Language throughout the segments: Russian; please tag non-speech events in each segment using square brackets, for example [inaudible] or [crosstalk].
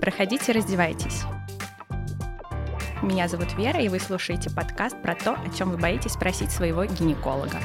Проходите, раздевайтесь. Меня зовут Вера, и вы слушаете подкаст про то, о чем вы боитесь спросить своего гинеколога.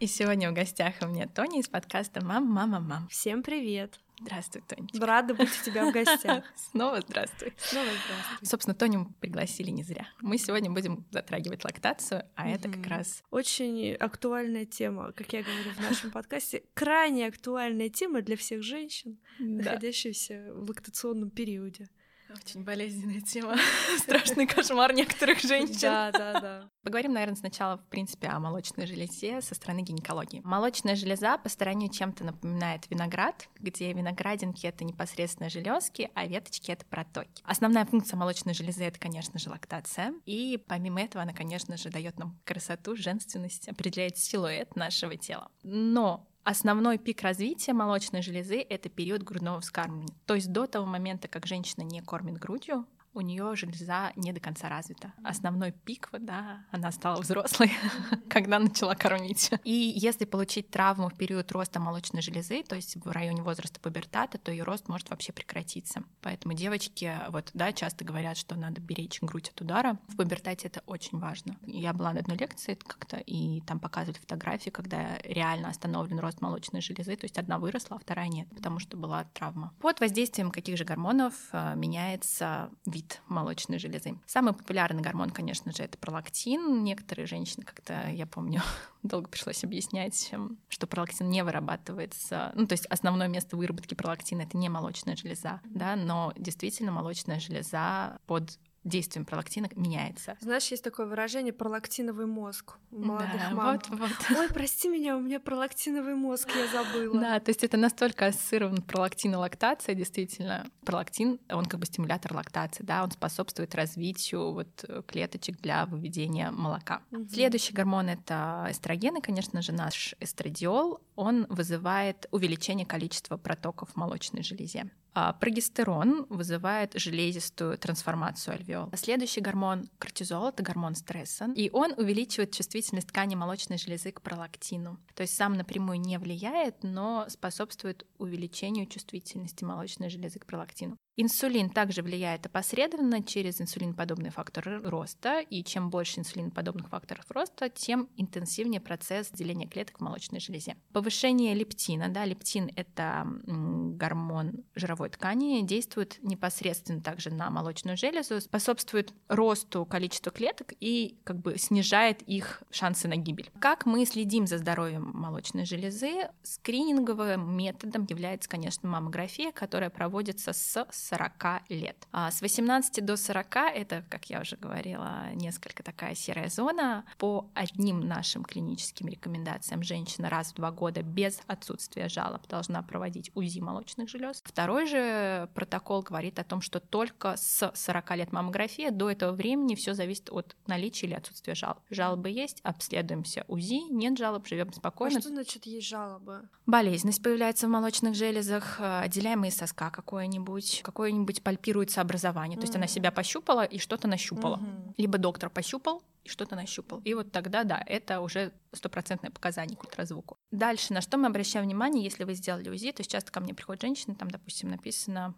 И сегодня в гостях у меня Тони из подкаста «Мам, мама, мам». Всем привет! Здравствуй, Тоня. Рада быть у тебя в гостях. [laughs] Снова здравствуй. Снова здравствуй. Собственно, Тоню пригласили не зря. Мы сегодня будем затрагивать лактацию, а это как раз... Очень актуальная тема, как я говорю в нашем подкасте. Крайне актуальная тема для всех женщин, находящихся в лактационном периоде. Очень болезненная тема. [laughs] Страшный кошмар некоторых женщин. Да, да, да. Поговорим, наверное, сначала, в принципе, о молочной железе со стороны гинекологии. Молочная железа по стороне чем-то напоминает виноград, где виноградинки — это непосредственно железки, а веточки — это протоки. Основная функция молочной железы — это, конечно же, лактация. И помимо этого она, конечно же, дает нам красоту, женственность, определяет силуэт нашего тела. Но Основной пик развития молочной железы — это период грудного вскармливания. То есть до того момента, как женщина не кормит грудью, у нее железа не до конца развита. Основной пик, да, она стала взрослой, [laughs] когда начала кормить. И если получить травму в период роста молочной железы, то есть в районе возраста пубертата, то ее рост может вообще прекратиться. Поэтому девочки, вот, да, часто говорят, что надо беречь грудь от удара. В пубертате это очень важно. Я была на одной лекции как-то, и там показывали фотографии, когда реально остановлен рост молочной железы, то есть одна выросла, а вторая нет, потому что была травма. Под воздействием каких же гормонов э, меняется вид вид молочной железы. Самый популярный гормон, конечно же, это пролактин. Некоторые женщины, как-то, я помню, [laughs] долго пришлось объяснять, эм, что пролактин не вырабатывается. Ну, то есть основное место выработки пролактина — это не молочная железа, да, но действительно молочная железа под действием пролактина меняется. Знаешь, есть такое выражение пролактиновый мозг у молодых да, мам. Вот, вот. Ой, прости меня, у меня пролактиновый мозг, я забыла. Да, то есть это настолько ассоциирован пролактин и лактация, действительно. Пролактин, он как бы стимулятор лактации, да, он способствует развитию вот клеточек для выведения молока. Угу. Следующий гормон — это эстрогены, конечно же, наш эстрадиол. Он вызывает увеличение количества протоков в молочной железе. А прогестерон вызывает железистую трансформацию альвеол. Следующий гормон — кортизол, это гормон стресса, и он увеличивает чувствительность ткани молочной железы к пролактину. То есть сам напрямую не влияет, но способствует увеличению чувствительности молочной железы к пролактину. Инсулин также влияет опосредованно через инсулиноподобные факторы роста, и чем больше инсулиноподобных факторов роста, тем интенсивнее процесс деления клеток в молочной железе. Повышение лептина, да, лептин — это гормон жировой ткани, действует непосредственно также на молочную железу, способствует росту количества клеток и как бы снижает их шансы на гибель. Как мы следим за здоровьем молочной железы? Скрининговым методом является, конечно, маммография, которая проводится с 40 лет. А с 18 до 40 это, как я уже говорила, несколько такая серая зона. По одним нашим клиническим рекомендациям женщина раз в два года без отсутствия жалоб должна проводить УЗИ молочных желез. Второй же протокол говорит о том, что только с 40 лет маммографии до этого времени все зависит от наличия или отсутствия жалоб. Жалобы есть, обследуемся УЗИ, нет жалоб, живем спокойно. А что значит есть жалобы? Болезненность появляется в молочных железах, э, отделяемые соска какое-нибудь, какое-нибудь пальпируется образование. Mm-hmm. То есть она себя пощупала и что-то нащупала. Mm-hmm. Либо доктор пощупал и что-то нащупал. И вот тогда, да, это уже стопроцентное показание к ультразвуку. Дальше, на что мы обращаем внимание, если вы сделали УЗИ, то есть часто ко мне приходят женщины, там, допустим, написано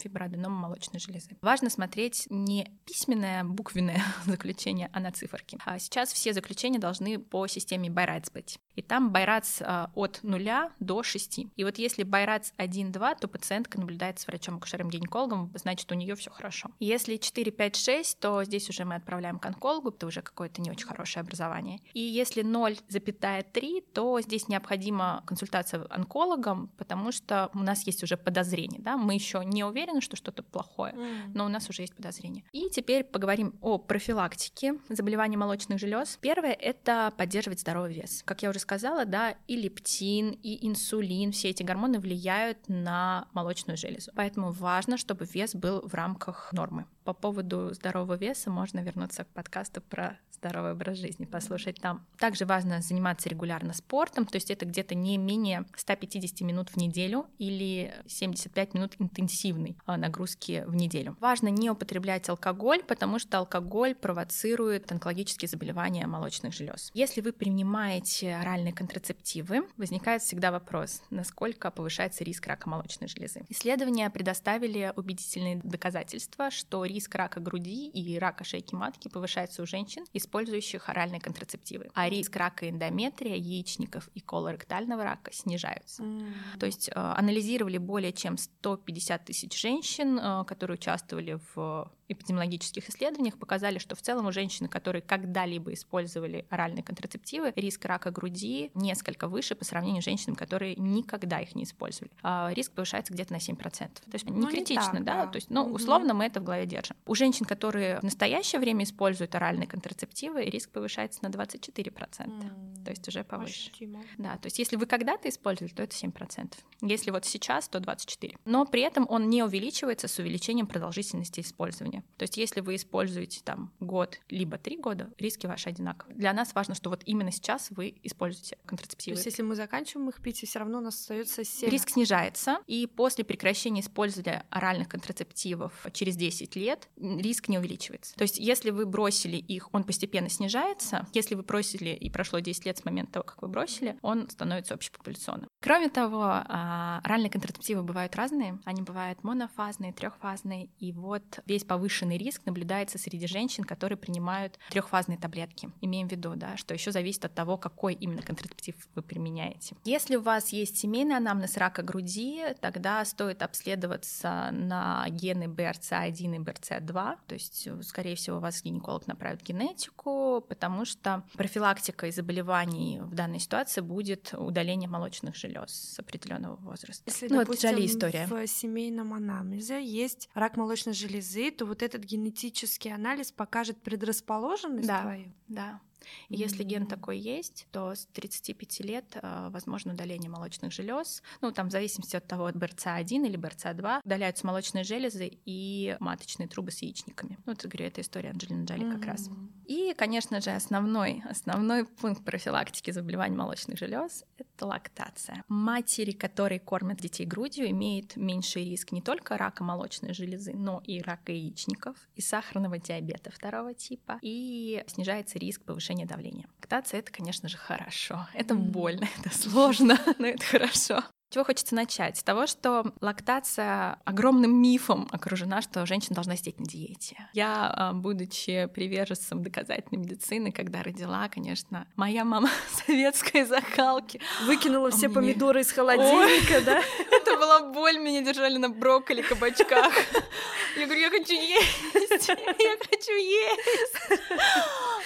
фиброаденома молочной железы. Важно смотреть не письменное, буквенное [laughs] заключение, а на циферки. А сейчас все заключения должны по системе Байрац быть. И там Байрац а, от 0 до 6. И вот если Байрац 1-2, то пациентка наблюдается с врачом-акушером-гинекологом, значит, у нее все хорошо. Если 4, 5, 6, то здесь уже мы отправляем к онкологу, это уже какое-то не очень хорошее образование. И если 0,3, то здесь необходима консультация онкологом, потому что у нас есть уже подозрение, да, мы еще не уверены, что что-то плохое, mm. но у нас уже есть подозрение. И теперь поговорим о профилактике заболеваний молочных желез. Первое — это поддерживать здоровый вес. Как я уже сказала, да, и лептин, и инсулин, все эти гормоны влияют на молочную железу. Поэтому важно, чтобы вес был в рамках нормы. По поводу здорового веса можно вернуться к подкасту про здоровый образ жизни, послушать там. Также важно заниматься регулярно спортом, то есть это где-то не менее 150 минут в неделю или 75 минут интенсивной а, нагрузки в неделю. Важно не употреблять алкоголь, потому что алкоголь провоцирует онкологические заболевания молочных желез. Если вы принимаете оральные контрацептивы, возникает всегда вопрос, насколько повышается риск рака молочной железы. Исследования предоставили убедительные доказательства, что риск рака груди и рака шейки матки повышается у женщин, использующих оральные контрацептивы, а риск рака эндометрия, яичников и колоректального рака снижаются. Mm. То есть э, анализировали более чем 150 тысяч женщин, э, которые участвовали в эпидемиологических исследованиях показали, что в целом у женщин, которые когда-либо использовали оральные контрацептивы, риск рака груди несколько выше по сравнению с женщинами, которые никогда их не использовали. А риск повышается где-то на 7%. То есть не ну, критично, не так, да? да? То есть, ну, условно мы это в голове держим. У женщин, которые в настоящее время используют оральные контрацептивы, риск повышается на 24%. Mm. То есть уже повыше. Ощутимо. Да, то есть если вы когда-то использовали, то это 7%. Если вот сейчас, то 24%. Но при этом он не увеличивается с увеличением продолжительности использования. То есть если вы используете там год либо три года, риски ваши одинаковые. Для нас важно, что вот именно сейчас вы используете контрацептивы. То есть если мы заканчиваем их пить, все равно у нас остается 7. Риск снижается, и после прекращения использования оральных контрацептивов через 10 лет риск не увеличивается. То есть если вы бросили их, он постепенно снижается. Если вы бросили и прошло 10 лет с момента того, как вы бросили, он становится общепопуляционным. Кроме того, а, оральные контрацептивы бывают разные. Они бывают монофазные, трехфазные, и вот весь повышенный риск наблюдается среди женщин, которые принимают трехфазные таблетки. Имеем в виду, да, что еще зависит от того, какой именно контрацептив вы применяете. Если у вас есть семейный анамнез рака груди, тогда стоит обследоваться на гены BRCA1 и BRCA2, то есть, скорее всего, вас гинеколог направит генетику, потому что профилактика и заболеваний в данной ситуации будет удаление молочных желез с определенного возраста. Если, ну, допустим, это история. в семейном анамнезе есть рак молочной железы, то вот этот генетический анализ покажет предрасположенность да, твою? Да. И если ген такой есть, то с 35 лет э, возможно удаление молочных желез. Ну, там в зависимости от того, от БРЦА1 или БРЦА2 удаляются молочные железы и маточные трубы с яичниками. Ну, это, говорю, это история Анджелины Джоли mm-hmm. как раз. И, конечно же, основной, основной пункт профилактики заболеваний молочных желез — это лактация. Матери, которые кормят детей грудью, имеют меньший риск не только рака молочной железы, но и рака яичников, и сахарного диабета второго типа, и снижается риск повышения давления. Лактация это, конечно же, хорошо. Это больно, [laughs] это сложно, но это хорошо. Чего хочется начать? С того, что лактация огромным мифом окружена, что женщина должна сидеть на диете. Я, а, будучи приверженцем доказательной медицины, когда родила, конечно, моя мама [laughs] советской закалки. Выкинула все мне... помидоры из холодильника, Ой, да? [laughs] Это была боль, меня держали на брокколи, кабачках. Я говорю, я хочу есть, [laughs] я хочу есть.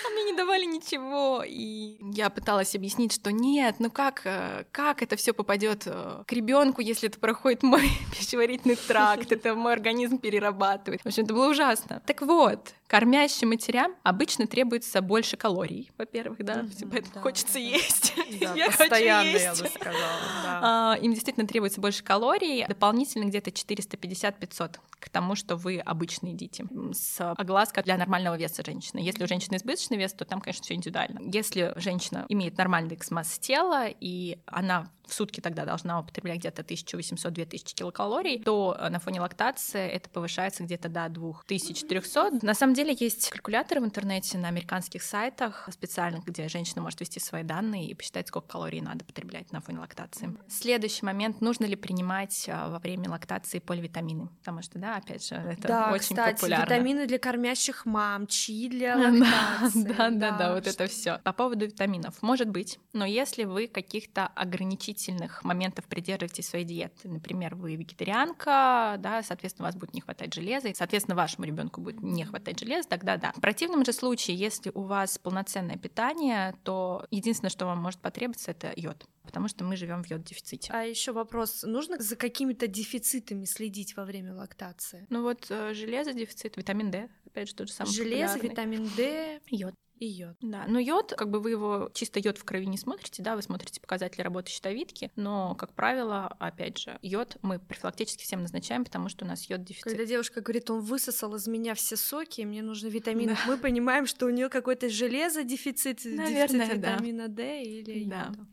А [laughs] мне не давали ничего. И я пыталась объяснить, что нет, ну как, э, как это все попадет э, к ребенку, если это проходит мой [laughs] пищеварительный тракт, это мой организм перерабатывает. В общем, это было ужасно. Так вот, Кормящим матерям обычно требуется больше калорий, во-первых, да, mm-hmm, поэтому да, хочется да, есть. [laughs] Да, я постоянно, хочу есть. я бы сказала. Да. А, им действительно требуется больше калорий, дополнительно где-то 450-500 к тому, что вы обычно едите, с оглаской для нормального веса женщины. Если у женщины избыточный вес, то там, конечно, все индивидуально. Если женщина имеет нормальный индекс массы тела, и она в сутки тогда должна употреблять где-то 1800-2000 килокалорий, то на фоне лактации это повышается где-то до 2300. На самом деле есть калькуляторы в интернете на американских сайтах специальных, где женщина может ввести свои данные и посчитать, сколько калорий надо потреблять на фоне лактации. Следующий момент, нужно ли принимать а, во время лактации поливитамины? Потому что, да, опять же, это да, очень кстати, популярно. витамины для кормящих мам, чаи для [laughs] лактации. Да, да, да, вот это все. По поводу витаминов, может быть, но если вы каких-то ограничительных моментов придерживаетесь своей диеты, например, вы вегетарианка, да, соответственно, у вас будет не хватать железа, и, соответственно, вашему ребенку будет не хватать железа, тогда да. В противном же случае, если у вас полноценное питание, то единственное, что вам может потребоваться, это йод потому что мы живем в йод-дефиците. А еще вопрос, нужно за какими-то дефицитами следить во время лактации? Ну вот э, железо дефицит, витамин D, опять же тот же самый Железо, витамин D, йод. И йод. Да, но йод, как бы вы его чисто йод в крови не смотрите, да, вы смотрите показатели работы щитовидки, но, как правило, опять же, йод мы профилактически всем назначаем, потому что у нас йод дефицит. Когда девушка говорит, он высосал из меня все соки, мне нужны витамины, да. мы понимаем, что у нее какой-то железо дефицит, Наверное, дефицит витамина да. D или да. йода.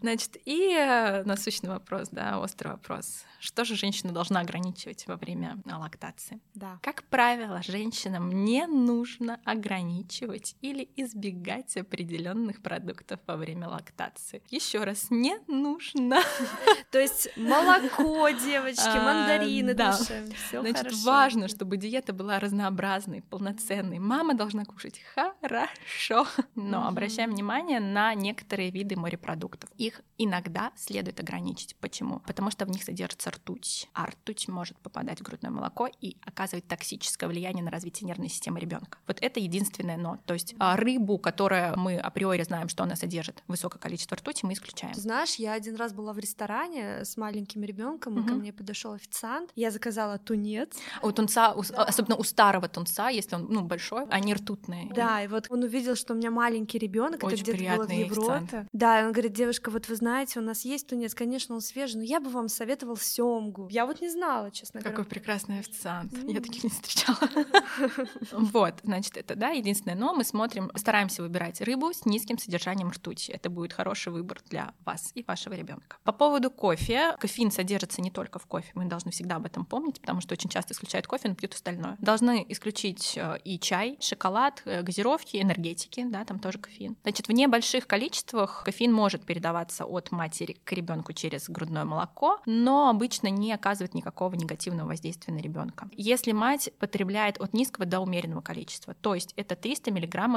Значит, и э, насущный вопрос, да, острый вопрос. Что же женщина должна ограничивать во время лактации? Да. Как правило, женщинам не нужно ограничивать и или избегать определенных продуктов во время лактации. Еще раз, не нужно. [laughs] То есть молоко, девочки, а, мандарины, да. Значит, важно, чтобы диета была разнообразной, полноценной. Мама должна кушать хорошо. Но обращаем внимание на некоторые виды морепродуктов. Их иногда следует ограничить. Почему? Потому что в них содержится ртуть. А ртуть может попадать в грудное молоко и оказывать токсическое влияние на развитие нервной системы ребенка. Вот это единственное но. То есть рыбу, которая мы априори знаем, что она содержит высокое количество ртути, мы исключаем. Знаешь, я один раз была в ресторане с маленьким ребенком, угу. и ко мне подошел официант. Я заказала тунец. У тунца, у, особенно у старого тунца, если он ну, большой, они ртутные. Да, и вот он увидел, что у меня маленький ребенок, это где-то было в Европе. Официант. Да, и он говорит, девушка, вот вы знаете, у нас есть тунец, конечно, он свежий, но я бы вам советовал семгу. Я вот не знала, честно Какой говоря. Какой прекрасный официант. Mm. Я таких не встречала. [laughs] Вот, значит, это, да, единственное. Но мы смотрим, стараемся выбирать рыбу с низким содержанием ртути. Это будет хороший выбор для вас и вашего ребенка. По поводу кофе. Кофеин содержится не только в кофе. Мы должны всегда об этом помнить, потому что очень часто исключают кофе, но пьют остальное. Должны исключить э, и чай, шоколад, э, газировки, энергетики, да, там тоже кофеин. Значит, в небольших количествах кофеин может передаваться от матери к ребенку через грудное молоко, но обычно не оказывает никакого негативного воздействия на ребенка. Если мать потребляет от низкого до умеренного количества, то есть это 300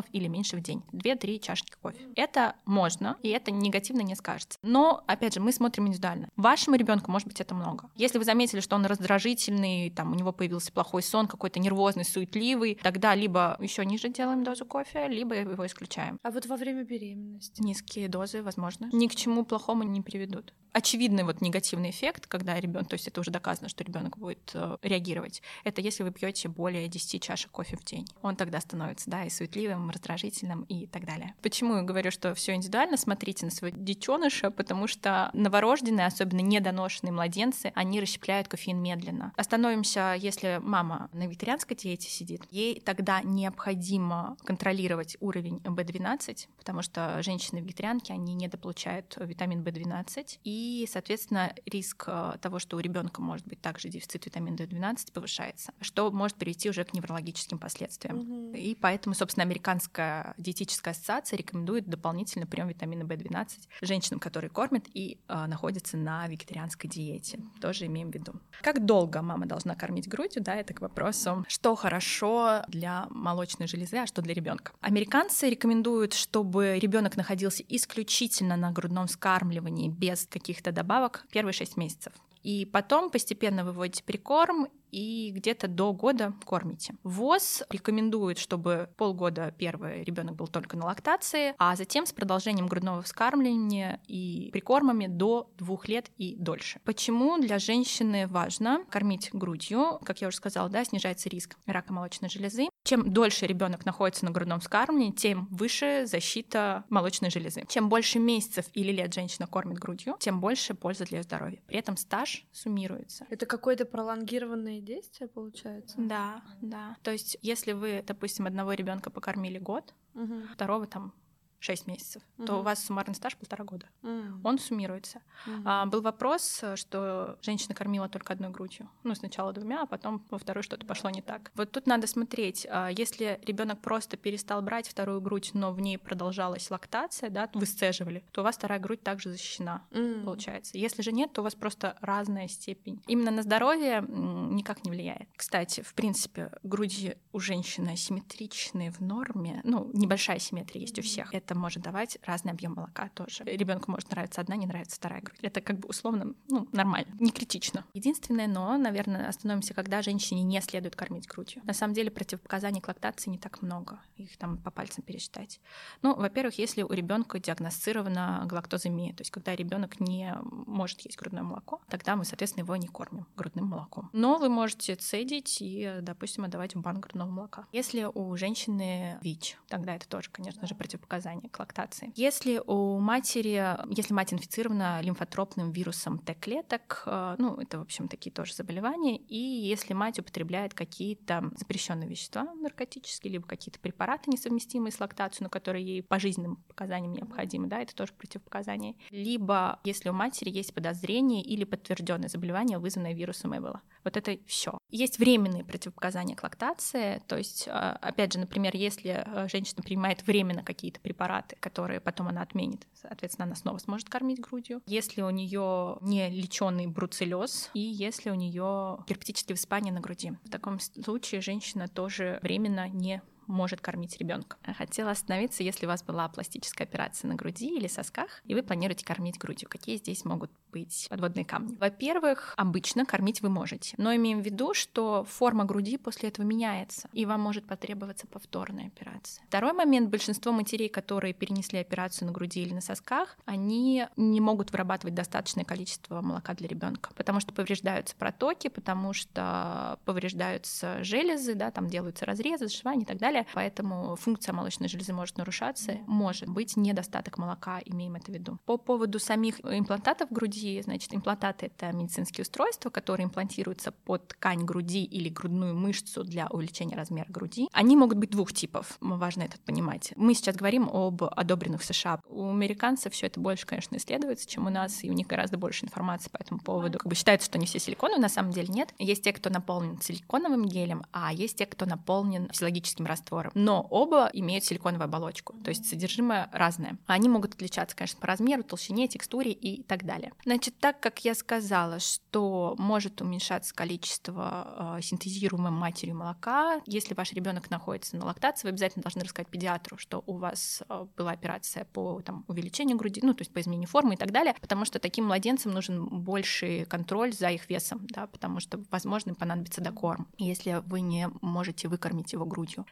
миллиграммов или меньше в день. 2-3 чашки кофе. Это можно, и это негативно не скажется. Но, опять же, мы смотрим индивидуально. Вашему ребенку, может быть, это много. Если вы заметили, что он раздражительный, там у него появился плохой сон, какой-то нервозный, суетливый, тогда либо еще ниже делаем дозу кофе, либо его исключаем. А вот во время беременности? Низкие дозы, возможно, ни к чему плохому не приведут очевидный вот негативный эффект, когда ребенок, то есть это уже доказано, что ребенок будет э, реагировать, это если вы пьете более 10 чашек кофе в день. Он тогда становится, да, и суетливым, раздражительным и так далее. Почему я говорю, что все индивидуально, смотрите на своего детеныша, потому что новорожденные, особенно недоношенные младенцы, они расщепляют кофеин медленно. Остановимся, если мама на вегетарианской диете сидит, ей тогда необходимо контролировать уровень B12, потому что женщины-вегетарианки, они недополучают витамин B12, и и, соответственно, риск э, того, что у ребенка может быть также дефицит витамина D12 повышается, что может привести уже к неврологическим последствиям. Угу. И поэтому, собственно, Американская диетическая ассоциация рекомендует дополнительный прием витамина B12 женщинам, которые кормят и э, находятся на вегетарианской диете. Тоже имеем в виду. Как долго мама должна кормить грудью, да, это к вопросу, что хорошо для молочной железы, а что для ребенка. Американцы рекомендуют, чтобы ребенок находился исключительно на грудном вскармливании без каких каких-то добавок первые 6 месяцев. И потом постепенно выводите прикорм и где-то до года кормите. ВОЗ рекомендует, чтобы полгода первый ребенок был только на лактации, а затем с продолжением грудного вскармливания и прикормами до двух лет и дольше. Почему для женщины важно кормить грудью? Как я уже сказала, да, снижается риск рака молочной железы. Чем дольше ребенок находится на грудном вскармливании, тем выше защита молочной железы. Чем больше месяцев или лет женщина кормит грудью, тем больше пользы для здоровья. При этом стаж суммируется. Это какое-то пролонгированное действия, получается? Да, да. То есть, если вы, допустим, одного ребенка покормили год, угу. второго там 6 месяцев, угу. то у вас суммарный стаж полтора года. Угу. Он суммируется. Угу. А, был вопрос, что женщина кормила только одной грудью. Ну, сначала двумя, а потом во второй что-то пошло не так. Вот тут надо смотреть, а, если ребенок просто перестал брать вторую грудь, но в ней продолжалась лактация, да, вы сцеживали, то у вас вторая грудь также защищена, угу. получается. Если же нет, то у вас просто разная степень. Именно на здоровье никак не влияет. Кстати, в принципе, груди у женщины асимметричные в норме, ну, небольшая симметрия есть у всех. Это может давать разный объем молока тоже. Ребенку может нравиться одна, не нравится вторая грудь. Это как бы условно, ну, нормально, не критично. Единственное, но, наверное, остановимся, когда женщине не следует кормить грудью. На самом деле противопоказаний к лактации не так много, их там по пальцам пересчитать. Ну, во-первых, если у ребенка диагностирована галактоземия, то есть когда ребенок не может есть грудное молоко, тогда мы, соответственно, его не кормим грудным молоком. Но вы можете цедить и, допустим, отдавать в банк грудного молока. Если у женщины ВИЧ, тогда это тоже, конечно же, противопоказание к лактации. Если у матери, если мать инфицирована лимфотропным вирусом Т-клеток, э, ну, это, в общем, такие тоже заболевания, и если мать употребляет какие-то запрещенные вещества наркотические, либо какие-то препараты, несовместимые с лактацией, но которые ей по жизненным показаниям необходимы, да, это тоже противопоказание. Либо если у матери есть подозрение или подтвержденное заболевание, вызванное вирусом Эбола. Вот это все. Есть временные противопоказания к лактации, то есть, а, опять же, например, если а, женщина принимает временно какие-то препараты, которые потом она отменит, соответственно, она снова сможет кормить грудью. Если у нее не леченый бруцеллез и если у нее герпетические воспаления на груди. В таком случае женщина тоже временно не может кормить ребенка. Хотела остановиться, если у вас была пластическая операция на груди или сосках, и вы планируете кормить грудью. Какие здесь могут быть подводные камни? Во-первых, обычно кормить вы можете, но имеем в виду, что форма груди после этого меняется, и вам может потребоваться повторная операция. Второй момент, большинство матерей, которые перенесли операцию на груди или на сосках, они не могут вырабатывать достаточное количество молока для ребенка, потому что повреждаются протоки, потому что повреждаются железы, да, там делаются разрезы, зашивания и так далее, далее. Поэтому функция молочной железы может нарушаться, может быть недостаток молока, имеем это в виду. По поводу самих имплантатов груди, значит, имплантаты — это медицинские устройства, которые имплантируются под ткань груди или грудную мышцу для увеличения размера груди. Они могут быть двух типов, важно это понимать. Мы сейчас говорим об одобренных в США. У американцев все это больше, конечно, исследуется, чем у нас, и у них гораздо больше информации по этому поводу. Как бы считается, что не все силиконы, на самом деле нет. Есть те, кто наполнен силиконовым гелем, а есть те, кто наполнен физиологическим раствором. Но оба имеют силиконовую оболочку, то есть содержимое разное. Они могут отличаться, конечно, по размеру, толщине, текстуре и так далее. Значит, так как я сказала, что может уменьшаться количество э, синтезируемой матерью молока, если ваш ребенок находится на лактации, вы обязательно должны рассказать педиатру, что у вас э, была операция по там, увеличению груди, ну, то есть по изменению формы и так далее, потому что таким младенцам нужен больший контроль за их весом, да, потому что, возможно, им понадобится докорм, если вы не можете выкормить его грудью.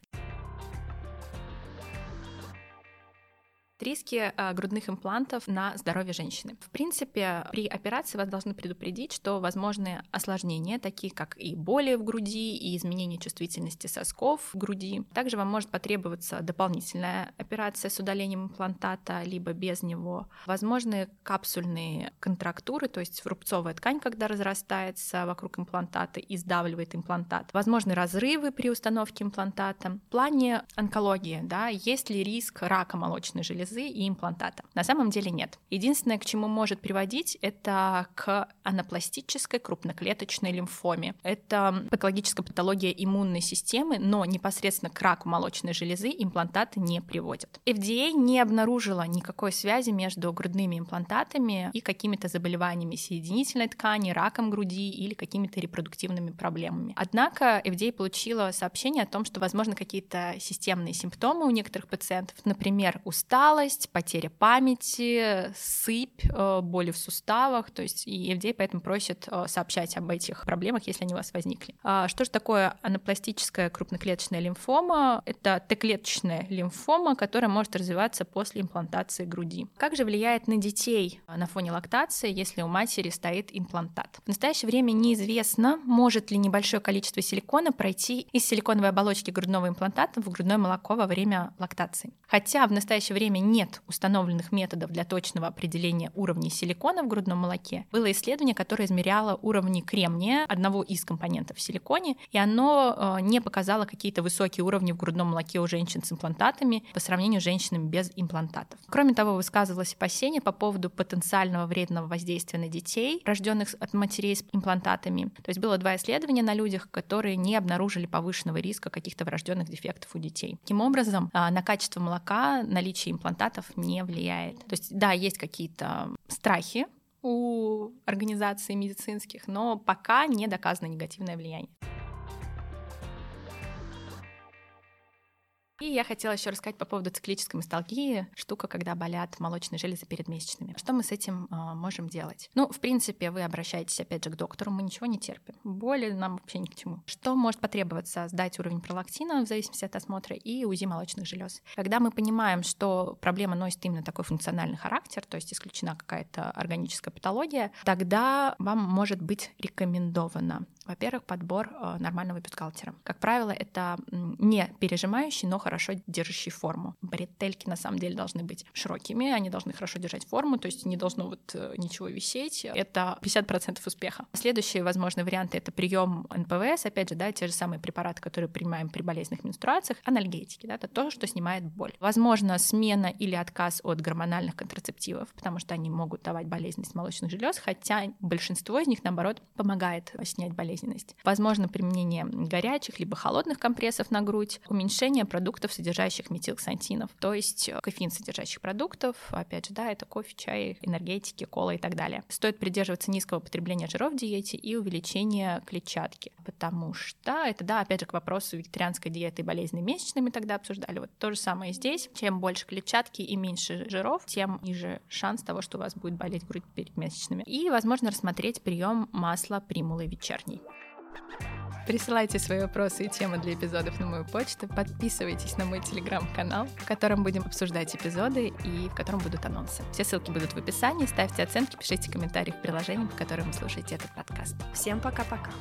Риски э, грудных имплантов на здоровье женщины. В принципе, при операции вас должны предупредить, что возможны осложнения, такие как и боли в груди, и изменение чувствительности сосков в груди. Также вам может потребоваться дополнительная операция с удалением имплантата, либо без него. Возможны капсульные контрактуры, то есть рубцовая ткань, когда разрастается вокруг имплантата и сдавливает имплантат. Возможны разрывы при установке имплантата. В плане онкологии, да, есть ли риск рака молочной железы, железы и имплантата. На самом деле нет. Единственное, к чему может приводить, это к анапластической крупноклеточной лимфоме. Это патологическая патология иммунной системы, но непосредственно к раку молочной железы имплантаты не приводят. FDA не обнаружила никакой связи между грудными имплантатами и какими-то заболеваниями соединительной ткани, раком груди или какими-то репродуктивными проблемами. Однако FDA получила сообщение о том, что возможно какие-то системные симптомы у некоторых пациентов, например, усталость, усталость, потеря памяти, сыпь, э, боли в суставах, то есть и FDA поэтому просит э, сообщать об этих проблемах, если они у вас возникли. А что же такое анапластическая крупноклеточная лимфома? Это Т-клеточная лимфома, которая может развиваться после имплантации груди. Как же влияет на детей на фоне лактации, если у матери стоит имплантат? В настоящее время неизвестно, может ли небольшое количество силикона пройти из силиконовой оболочки грудного имплантата в грудное молоко во время лактации. Хотя в настоящее время нет установленных методов для точного определения уровней силикона в грудном молоке, было исследование, которое измеряло уровни кремния, одного из компонентов в силиконе, и оно э, не показало какие-то высокие уровни в грудном молоке у женщин с имплантатами по сравнению с женщинами без имплантатов. Кроме того, высказывалось опасение по поводу потенциального вредного воздействия на детей, рожденных от матерей с имплантатами. То есть было два исследования на людях, которые не обнаружили повышенного риска каких-то врожденных дефектов у детей. Таким образом, э, на качество молока наличие имплантатов имплантатов не влияет. То есть, да, есть какие-то страхи у организаций медицинских, но пока не доказано негативное влияние. И я хотела еще рассказать по поводу циклической масталгии, штука, когда болят молочные железы перед месячными. Что мы с этим э, можем делать? Ну, в принципе, вы обращаетесь опять же к доктору, мы ничего не терпим. Боли нам вообще ни к чему. Что может потребоваться? Сдать уровень пролактина в зависимости от осмотра и УЗИ молочных желез. Когда мы понимаем, что проблема носит именно такой функциональный характер, то есть исключена какая-то органическая патология, тогда вам может быть рекомендовано во-первых, подбор э, нормального бюстгальтера. Как правило, это не пережимающий, но хорошо держащий форму. Бретельки на самом деле должны быть широкими, они должны хорошо держать форму, то есть не должно вот э, ничего висеть. Это 50% успеха. Следующие возможные варианты — это прием НПВС, опять же, да, те же самые препараты, которые принимаем при болезненных менструациях, анальгетики, да, это то, что снимает боль. Возможно, смена или отказ от гормональных контрацептивов, потому что они могут давать болезненность молочных желез, хотя большинство из них, наоборот, помогает снять болезнь болезненность. Возможно применение горячих либо холодных компрессов на грудь, уменьшение продуктов, содержащих метилксантинов, то есть э, кофеин содержащих продуктов, опять же, да, это кофе, чай, энергетики, кола и так далее. Стоит придерживаться низкого потребления жиров в диете и увеличения клетчатки, потому что это, да, опять же, к вопросу вегетарианской диеты и болезни месячными тогда обсуждали. Вот то же самое здесь. Чем больше клетчатки и меньше жиров, тем ниже шанс того, что у вас будет болеть грудь перед месячными. И, возможно, рассмотреть прием масла примулы вечерней. Присылайте свои вопросы и темы для эпизодов на мою почту. Подписывайтесь на мой телеграм-канал, в котором будем обсуждать эпизоды и в котором будут анонсы. Все ссылки будут в описании. Ставьте оценки, пишите комментарии в приложении, по которым вы слушаете этот подкаст. Всем пока-пока.